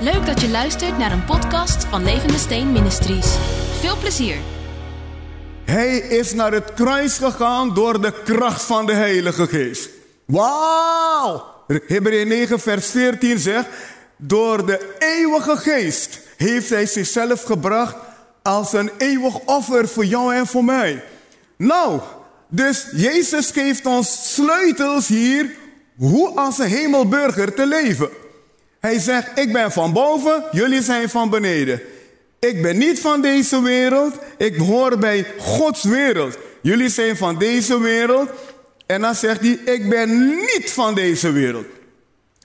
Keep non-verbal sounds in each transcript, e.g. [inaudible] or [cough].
Leuk dat je luistert naar een podcast van Levende Steen Ministries. Veel plezier. Hij is naar het kruis gegaan door de kracht van de Heilige Geest. Wauw! Hebreeën 9, vers 14 zegt: Door de eeuwige geest heeft hij zichzelf gebracht als een eeuwig offer voor jou en voor mij. Nou, dus Jezus geeft ons sleutels hier hoe als een hemelburger te leven. Hij zegt, ik ben van boven, jullie zijn van beneden. Ik ben niet van deze wereld, ik hoor bij Gods wereld. Jullie zijn van deze wereld. En dan zegt hij, ik ben niet van deze wereld.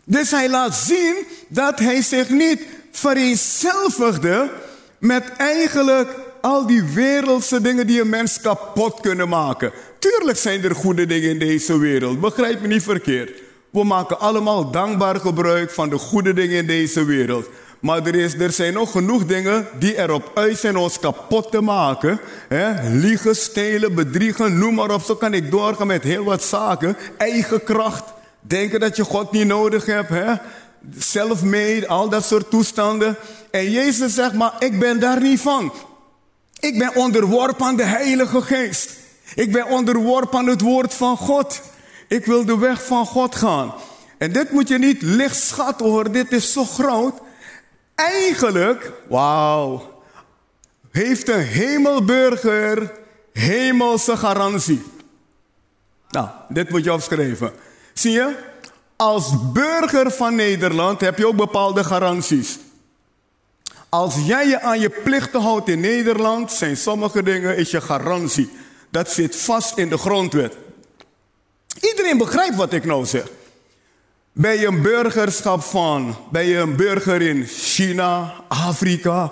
Dus hij laat zien dat hij zich niet vereenzelvigde met eigenlijk al die wereldse dingen die een mens kapot kunnen maken. Tuurlijk zijn er goede dingen in deze wereld, begrijp me niet verkeerd. We maken allemaal dankbaar gebruik van de goede dingen in deze wereld. Maar er, is, er zijn nog genoeg dingen die erop uit zijn ons kapot te maken. Hè? Liegen, stelen, bedriegen, noem maar op. Zo kan ik doorgaan met heel wat zaken. Eigen kracht. Denken dat je God niet nodig hebt. Hè? Self-made, al dat soort toestanden. En Jezus zegt, maar ik ben daar niet van. Ik ben onderworpen aan de Heilige Geest. Ik ben onderworpen aan het woord van God. Ik wil de weg van God gaan. En dit moet je niet licht schatten hoor, dit is zo groot. Eigenlijk, wauw, heeft een hemelburger hemelse garantie. Nou, dit moet je opschrijven. Zie je? Als burger van Nederland heb je ook bepaalde garanties. Als jij je aan je plichten houdt in Nederland, zijn sommige dingen is je garantie. Dat zit vast in de grondwet. Iedereen begrijpt wat ik nou zeg. Ben je een burgerschap van, ben je een burger in China, Afrika,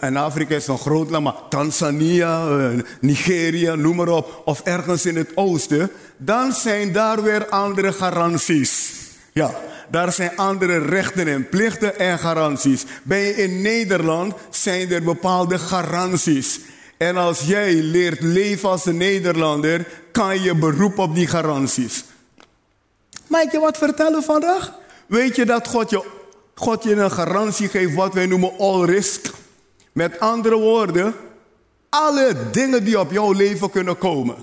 en Afrika is een groot land, maar Tanzania, eh, Nigeria, noem maar op, of ergens in het oosten, dan zijn daar weer andere garanties. Ja, daar zijn andere rechten en plichten en garanties. Ben je in Nederland, zijn er bepaalde garanties. En als jij leert leven als een Nederlander, kan je beroep op die garanties. Mag ik je wat vertellen vandaag? Weet je dat God je, God je een garantie geeft wat wij noemen all risk? Met andere woorden, alle dingen die op jouw leven kunnen komen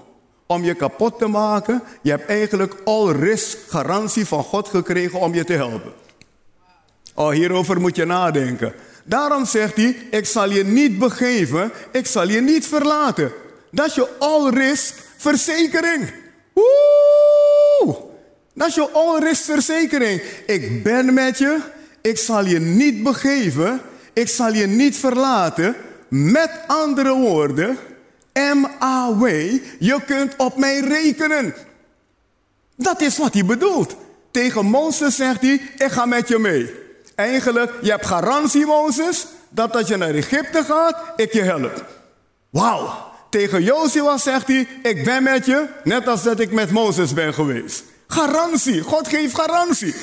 om je kapot te maken, je hebt eigenlijk all risk garantie van God gekregen om je te helpen. Oh, hierover moet je nadenken. Daarom zegt hij, ik zal je niet begeven, ik zal je niet verlaten. Dat is je all risk verzekering. Woe! Dat is je all risk verzekering. Ik ben met je, ik zal je niet begeven, ik zal je niet verlaten. Met andere woorden, M-A-W, je kunt op mij rekenen. Dat is wat hij bedoelt. Tegen Mozes zegt hij, ik ga met je mee. Eigenlijk, je hebt garantie, Mozes, dat als je naar Egypte gaat, ik je help. Wauw. Tegen Jozua zegt hij, ik ben met je, net als dat ik met Mozes ben geweest. Garantie, God geeft garantie.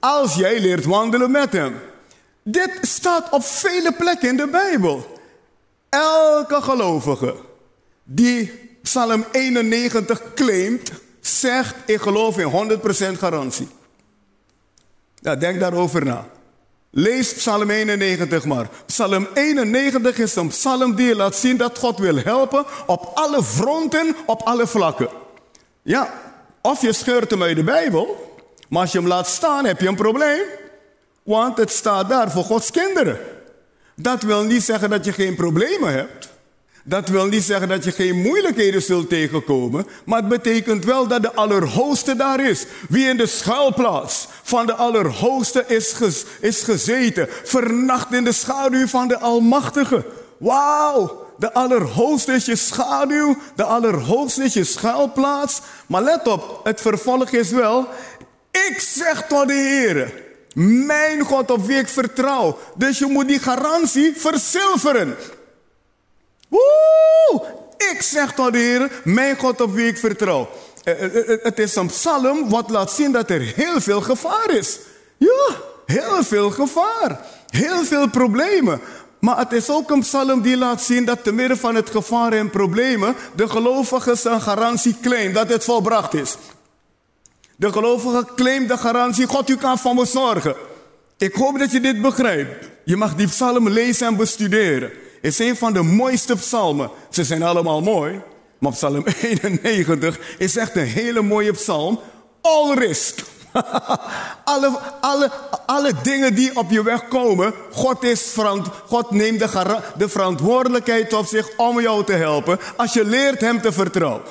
Als jij leert wandelen met hem. Dit staat op vele plekken in de Bijbel. Elke gelovige die Psalm 91 claimt, zegt, ik geloof in 100% garantie. Ja, denk daarover na. Lees Psalm 91 maar. Psalm 91 is een psalm die laat zien dat God wil helpen op alle fronten, op alle vlakken. Ja, of je scheurt hem uit de Bijbel, maar als je hem laat staan heb je een probleem. Want het staat daar voor Gods kinderen. Dat wil niet zeggen dat je geen problemen hebt. Dat wil niet zeggen dat je geen moeilijkheden zult tegenkomen, maar het betekent wel dat de Allerhoogste daar is. Wie in de schuilplaats van de Allerhoogste is, is gezeten, vernacht in de schaduw van de Almachtige. Wauw, de Allerhoogste is je schaduw, de Allerhoogste is je schuilplaats. Maar let op, het vervolg is wel, ik zeg tot de Heer, mijn God op wie ik vertrouw. Dus je moet die garantie verzilveren. Woe! Ik zeg tot de Heer, mijn God op wie ik vertrouw. Eh, eh, eh, het is een psalm wat laat zien dat er heel veel gevaar is. Ja, heel veel gevaar. Heel veel problemen. Maar het is ook een psalm die laat zien dat te midden van het gevaar en problemen de gelovige zijn garantie claimt dat het volbracht is. De gelovige claimt de garantie, God u kan van me zorgen. Ik hoop dat je dit begrijpt. Je mag die psalm lezen en bestuderen. Is een van de mooiste psalmen. Ze zijn allemaal mooi. Maar psalm [laughs] 91 is echt een hele mooie psalm. All risk. [laughs] alle, alle, alle dingen die op je weg komen, God, is verant, God neemt de, de verantwoordelijkheid op zich om jou te helpen als je leert Hem te vertrouwen.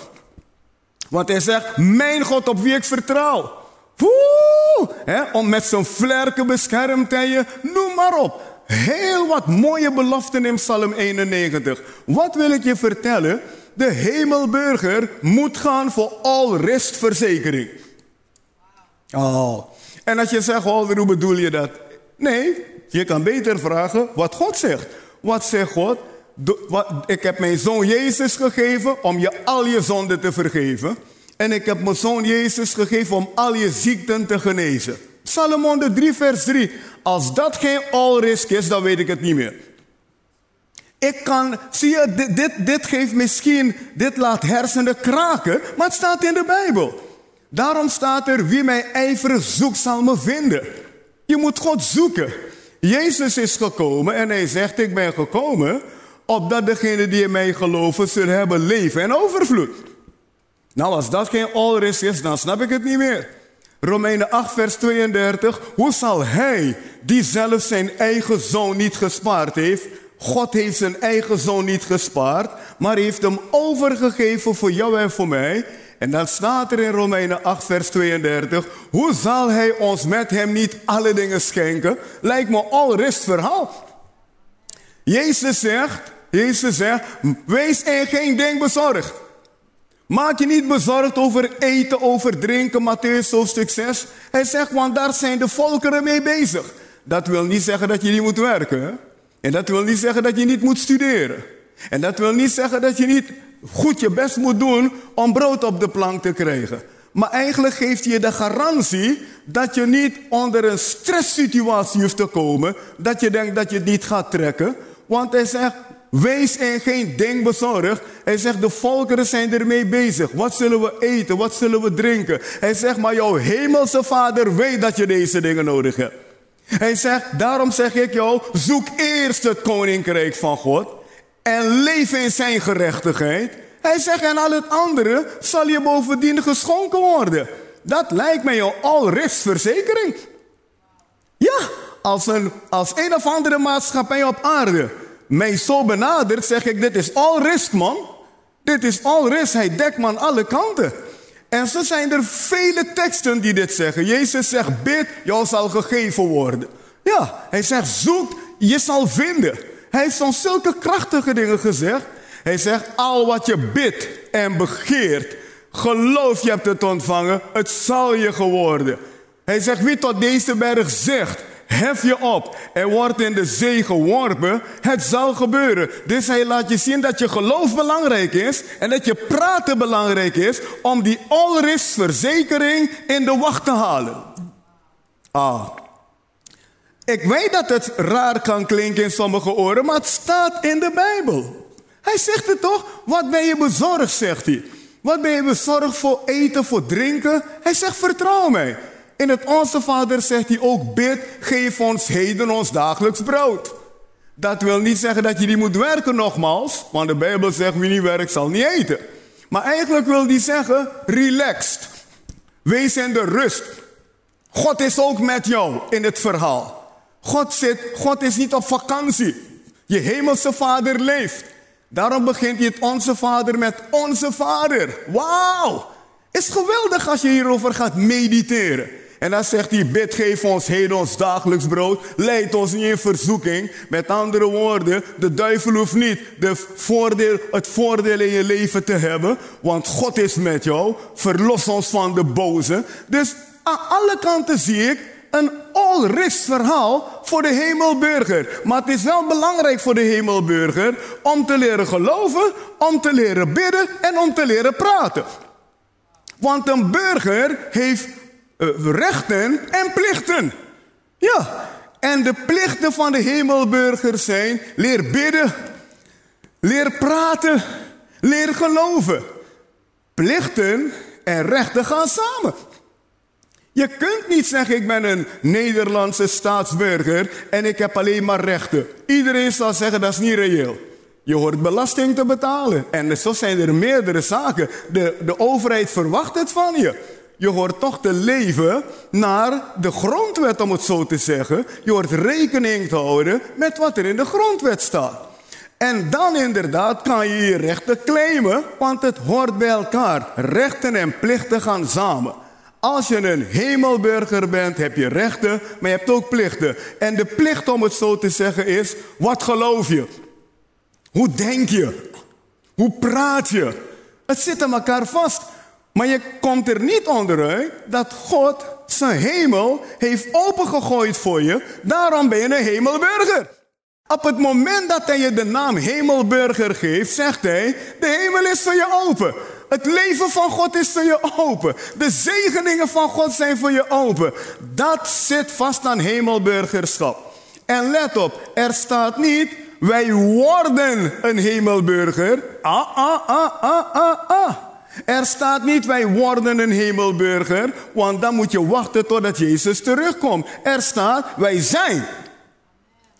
Want Hij zegt, mijn God op wie ik vertrouw. Woe! Om met zijn vlerken beschermd hij je, noem maar op. Heel wat mooie beloften in Psalm 91. Wat wil ik je vertellen? De hemelburger moet gaan voor all rest verzekering. Oh. En als je zegt, oh, hoe bedoel je dat? Nee, je kan beter vragen wat God zegt. Wat zegt God? Ik heb mijn zoon Jezus gegeven om je al je zonden te vergeven. En ik heb mijn zoon Jezus gegeven om al je ziekten te genezen. Salomon 3, vers 3. Als dat geen all risk is, dan weet ik het niet meer. Ik kan, zie je, dit, dit, dit geeft misschien, dit laat hersenen kraken, maar het staat in de Bijbel. Daarom staat er, wie mij ijverig zoekt zal me vinden. Je moet God zoeken. Jezus is gekomen en hij zegt, ik ben gekomen opdat degenen die in mij geloven zullen hebben leven en overvloed. Nou, als dat geen all is, dan snap ik het niet meer. Romeinen 8, vers 32. Hoe zal hij, die zelf zijn eigen zoon niet gespaard heeft, God heeft zijn eigen zoon niet gespaard, maar heeft hem overgegeven voor jou en voor mij. En dan staat er in Romeinen 8, vers 32. Hoe zal hij ons met hem niet alle dingen schenken? Lijkt me al rust verhaal. Jezus zegt, Jezus zegt, wees in geen ding bezorgd. Maak je niet bezorgd over eten, over drinken, Matthäus hoofdstuk 6. Hij zegt, want daar zijn de volkeren mee bezig. Dat wil niet zeggen dat je niet moet werken. Hè? En dat wil niet zeggen dat je niet moet studeren. En dat wil niet zeggen dat je niet goed je best moet doen om brood op de plank te krijgen. Maar eigenlijk geeft je de garantie dat je niet onder een stresssituatie hoeft te komen. Dat je denkt dat je het niet gaat trekken. Want hij zegt, Wees in geen ding bezorgd. Hij zegt, de volkeren zijn ermee bezig. Wat zullen we eten? Wat zullen we drinken? Hij zegt, maar jouw hemelse vader weet dat je deze dingen nodig hebt. Hij zegt, daarom zeg ik jou, zoek eerst het koninkrijk van God. En leef in zijn gerechtigheid. Hij zegt, en al het andere zal je bovendien geschonken worden. Dat lijkt mij jouw al-restverzekering. Ja, als een, als een of andere maatschappij op aarde mij zo benadert, zeg ik, dit is all risk, man. Dit is all risk. Hij dekt man alle kanten. En zo zijn er vele teksten die dit zeggen. Jezus zegt, bid, jou zal gegeven worden. Ja, hij zegt, zoek, je zal vinden. Hij heeft zo'n zulke krachtige dingen gezegd. Hij zegt, al wat je bidt en begeert, geloof je hebt het ontvangen, het zal je geworden. Hij zegt, wie tot deze berg zegt, Hef je op en word in de zee geworpen. Het zal gebeuren. Dus hij laat je zien dat je geloof belangrijk is en dat je praten belangrijk is om die verzekering in de wacht te halen. Ah. Ik weet dat het raar kan klinken in sommige oren, maar het staat in de Bijbel. Hij zegt het toch? Wat ben je bezorgd, zegt hij. Wat ben je bezorgd voor eten, voor drinken? Hij zegt, vertrouw mij. In het Onze Vader zegt hij ook, bid, geef ons heden ons dagelijks brood. Dat wil niet zeggen dat je niet moet werken nogmaals, want de Bijbel zegt wie niet werkt zal niet eten. Maar eigenlijk wil hij zeggen, relaxed. Wees in de rust. God is ook met jou in het verhaal. God, zit, God is niet op vakantie. Je hemelse vader leeft. Daarom begint hij het Onze Vader met Onze Vader. Wauw! Is geweldig als je hierover gaat mediteren. En dan zegt hij, bid geef ons heden ons dagelijks brood. Leid ons niet in verzoeking. Met andere woorden, de duivel hoeft niet de voordeel, het voordeel in je leven te hebben. Want God is met jou. Verlos ons van de boze. Dus aan alle kanten zie ik een all-risk verhaal voor de hemelburger. Maar het is wel belangrijk voor de hemelburger om te leren geloven, om te leren bidden en om te leren praten. Want een burger heeft rechten en plichten. Ja, en de plichten van de hemelburgers zijn leer bidden, leer praten, leer geloven. Plichten en rechten gaan samen. Je kunt niet zeggen, ik ben een Nederlandse staatsburger en ik heb alleen maar rechten. Iedereen zal zeggen, dat is niet reëel. Je hoort belasting te betalen. En zo zijn er meerdere zaken. De, de overheid verwacht het van je. Je hoort toch te leven naar de grondwet, om het zo te zeggen. Je hoort rekening te houden met wat er in de grondwet staat. En dan inderdaad kan je je rechten claimen, want het hoort bij elkaar. Rechten en plichten gaan samen. Als je een hemelburger bent, heb je rechten, maar je hebt ook plichten. En de plicht, om het zo te zeggen, is: wat geloof je? Hoe denk je? Hoe praat je? Het zit aan elkaar vast. Maar je komt er niet onderuit dat God zijn hemel heeft opengegooid voor je. Daarom ben je een hemelburger. Op het moment dat hij je de naam hemelburger geeft, zegt hij: De hemel is voor je open. Het leven van God is voor je open. De zegeningen van God zijn voor je open. Dat zit vast aan hemelburgerschap. En let op, er staat niet: Wij worden een hemelburger. Ah, ah, ah, ah, ah, ah. Er staat niet wij worden een hemelburger, want dan moet je wachten totdat Jezus terugkomt. Er staat wij zijn.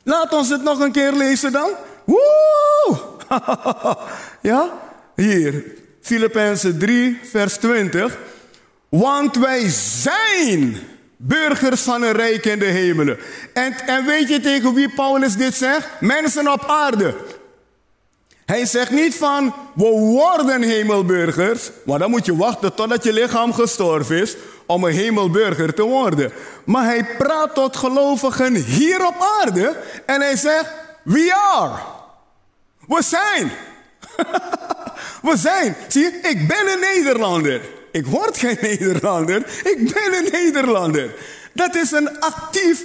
Laat ons het nog een keer lezen dan. Woe! [laughs] ja? Hier, Filippenzen 3, vers 20. Want wij zijn burgers van een rijk in de hemelen. En, en weet je tegen wie Paulus dit zegt? Mensen op aarde. Hij zegt niet van, we worden hemelburgers, maar dan moet je wachten totdat je lichaam gestorven is om een hemelburger te worden. Maar hij praat tot gelovigen hier op aarde en hij zegt, we are. We zijn. [laughs] we zijn. Zie je, ik ben een Nederlander. Ik word geen Nederlander, ik ben een Nederlander. Dat is een actief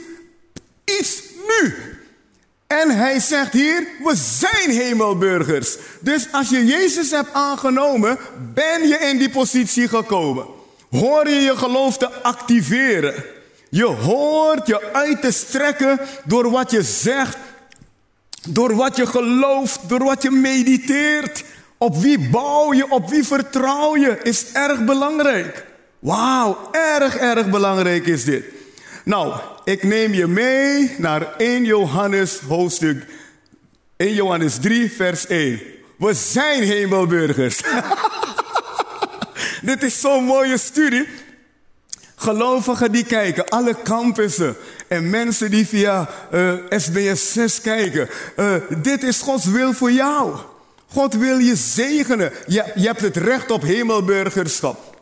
iets nu. En hij zegt hier, we zijn hemelburgers. Dus als je Jezus hebt aangenomen, ben je in die positie gekomen. Hoor je je geloof te activeren. Je hoort je uit te strekken door wat je zegt, door wat je gelooft, door wat je mediteert. Op wie bouw je, op wie vertrouw je, is erg belangrijk. Wauw, erg, erg belangrijk is dit. Nou, ik neem je mee naar 1 Johannes hoofdstuk 1 Johannes 3 vers 1. We zijn hemelburgers. [laughs] Dit is zo'n mooie studie. Gelovigen die kijken, alle campussen en mensen die via SBS 6 kijken. Uh, dit is Gods wil voor jou. God wil je zegenen. Je, je hebt het recht op hemelburgerschap.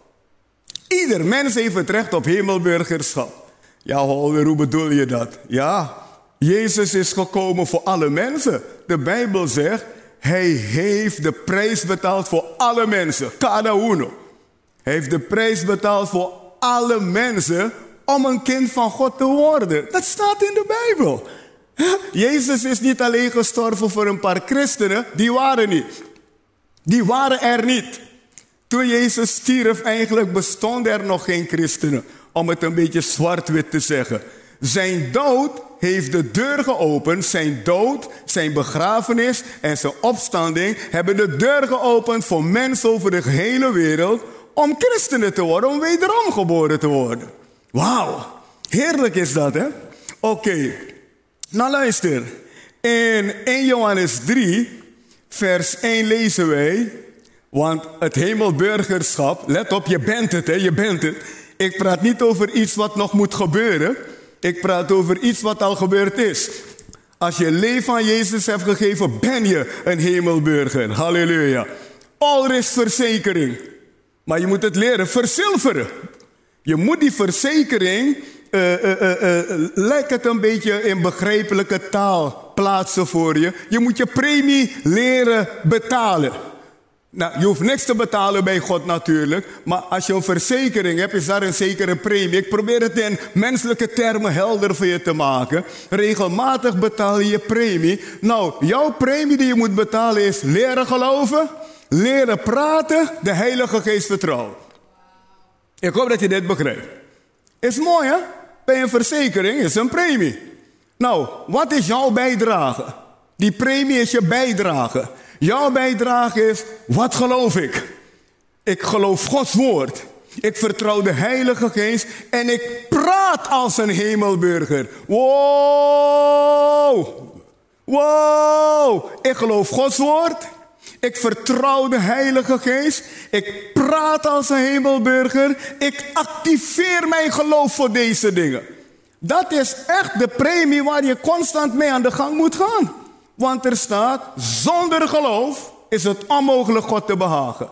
Ieder mens heeft het recht op hemelburgerschap. Ja, Holder, hoe bedoel je dat? Ja, Jezus is gekomen voor alle mensen. De Bijbel zegt, hij heeft de prijs betaald voor alle mensen. Cada uno. Hij heeft de prijs betaald voor alle mensen om een kind van God te worden. Dat staat in de Bijbel. Jezus is niet alleen gestorven voor een paar christenen, die waren niet. Die waren er niet. Toen Jezus stierf, eigenlijk bestonden er nog geen christenen om het een beetje zwart-wit te zeggen. Zijn dood heeft de deur geopend. Zijn dood, zijn begrafenis en zijn opstanding hebben de deur geopend voor mensen over de hele wereld om christenen te worden, om wederom geboren te worden. Wauw, heerlijk is dat, hè? Oké, nou luister. In 1 Johannes 3, vers 1 lezen wij, want het hemelburgerschap, let op, je bent het, hè, je bent het. Ik praat niet over iets wat nog moet gebeuren. Ik praat over iets wat al gebeurd is. Als je leven aan Jezus hebt gegeven, ben je een hemelburger. Halleluja. Al is verzekering. Maar je moet het leren verzilveren. Je moet die verzekering, uh, een beetje in begrijpelijke taal plaatsen voor je. Je moet je premie leren betalen. Nou, je hoeft niks te betalen bij God natuurlijk. Maar als je een verzekering hebt, is daar een zekere premie. Ik probeer het in menselijke termen helder voor je te maken. Regelmatig betaal je je premie. Nou, jouw premie die je moet betalen is leren geloven, leren praten, de Heilige Geest vertrouwen. Ik hoop dat je dit begrijpt. Is mooi hè? Bij een verzekering is een premie. Nou, wat is jouw bijdrage? Die premie is je bijdrage. Jouw bijdrage is, wat geloof ik? Ik geloof Gods woord. Ik vertrouw de Heilige Geest en ik praat als een hemelburger. Wow! Wow! Ik geloof Gods woord. Ik vertrouw de Heilige Geest. Ik praat als een hemelburger. Ik activeer mijn geloof voor deze dingen. Dat is echt de premie waar je constant mee aan de gang moet gaan. Want er staat, zonder geloof is het onmogelijk God te behagen.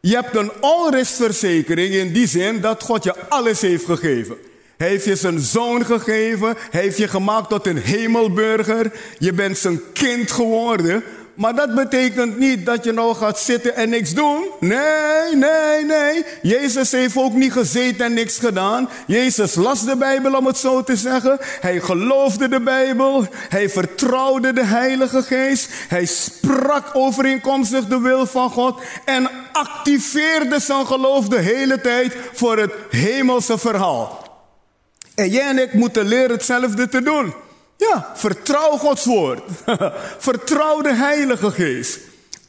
Je hebt een onrestverzekering in die zin dat God je alles heeft gegeven. Hij heeft je zijn zoon gegeven. Hij heeft je gemaakt tot een hemelburger. Je bent zijn kind geworden. Maar dat betekent niet dat je nou gaat zitten en niks doen. Nee, nee, nee. Jezus heeft ook niet gezeten en niks gedaan. Jezus las de Bijbel om het zo te zeggen. Hij geloofde de Bijbel. Hij vertrouwde de Heilige Geest. Hij sprak overeenkomstig de wil van God. En activeerde zijn geloof de hele tijd voor het hemelse verhaal. En jij en ik moeten leren hetzelfde te doen. Ja, vertrouw Gods woord. [laughs] vertrouw de Heilige Geest.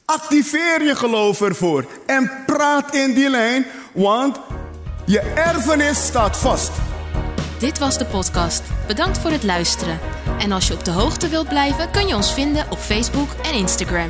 Activeer je geloof ervoor. En praat in die lijn, want je erfenis staat vast. Dit was de podcast. Bedankt voor het luisteren. En als je op de hoogte wilt blijven, kun je ons vinden op Facebook en Instagram.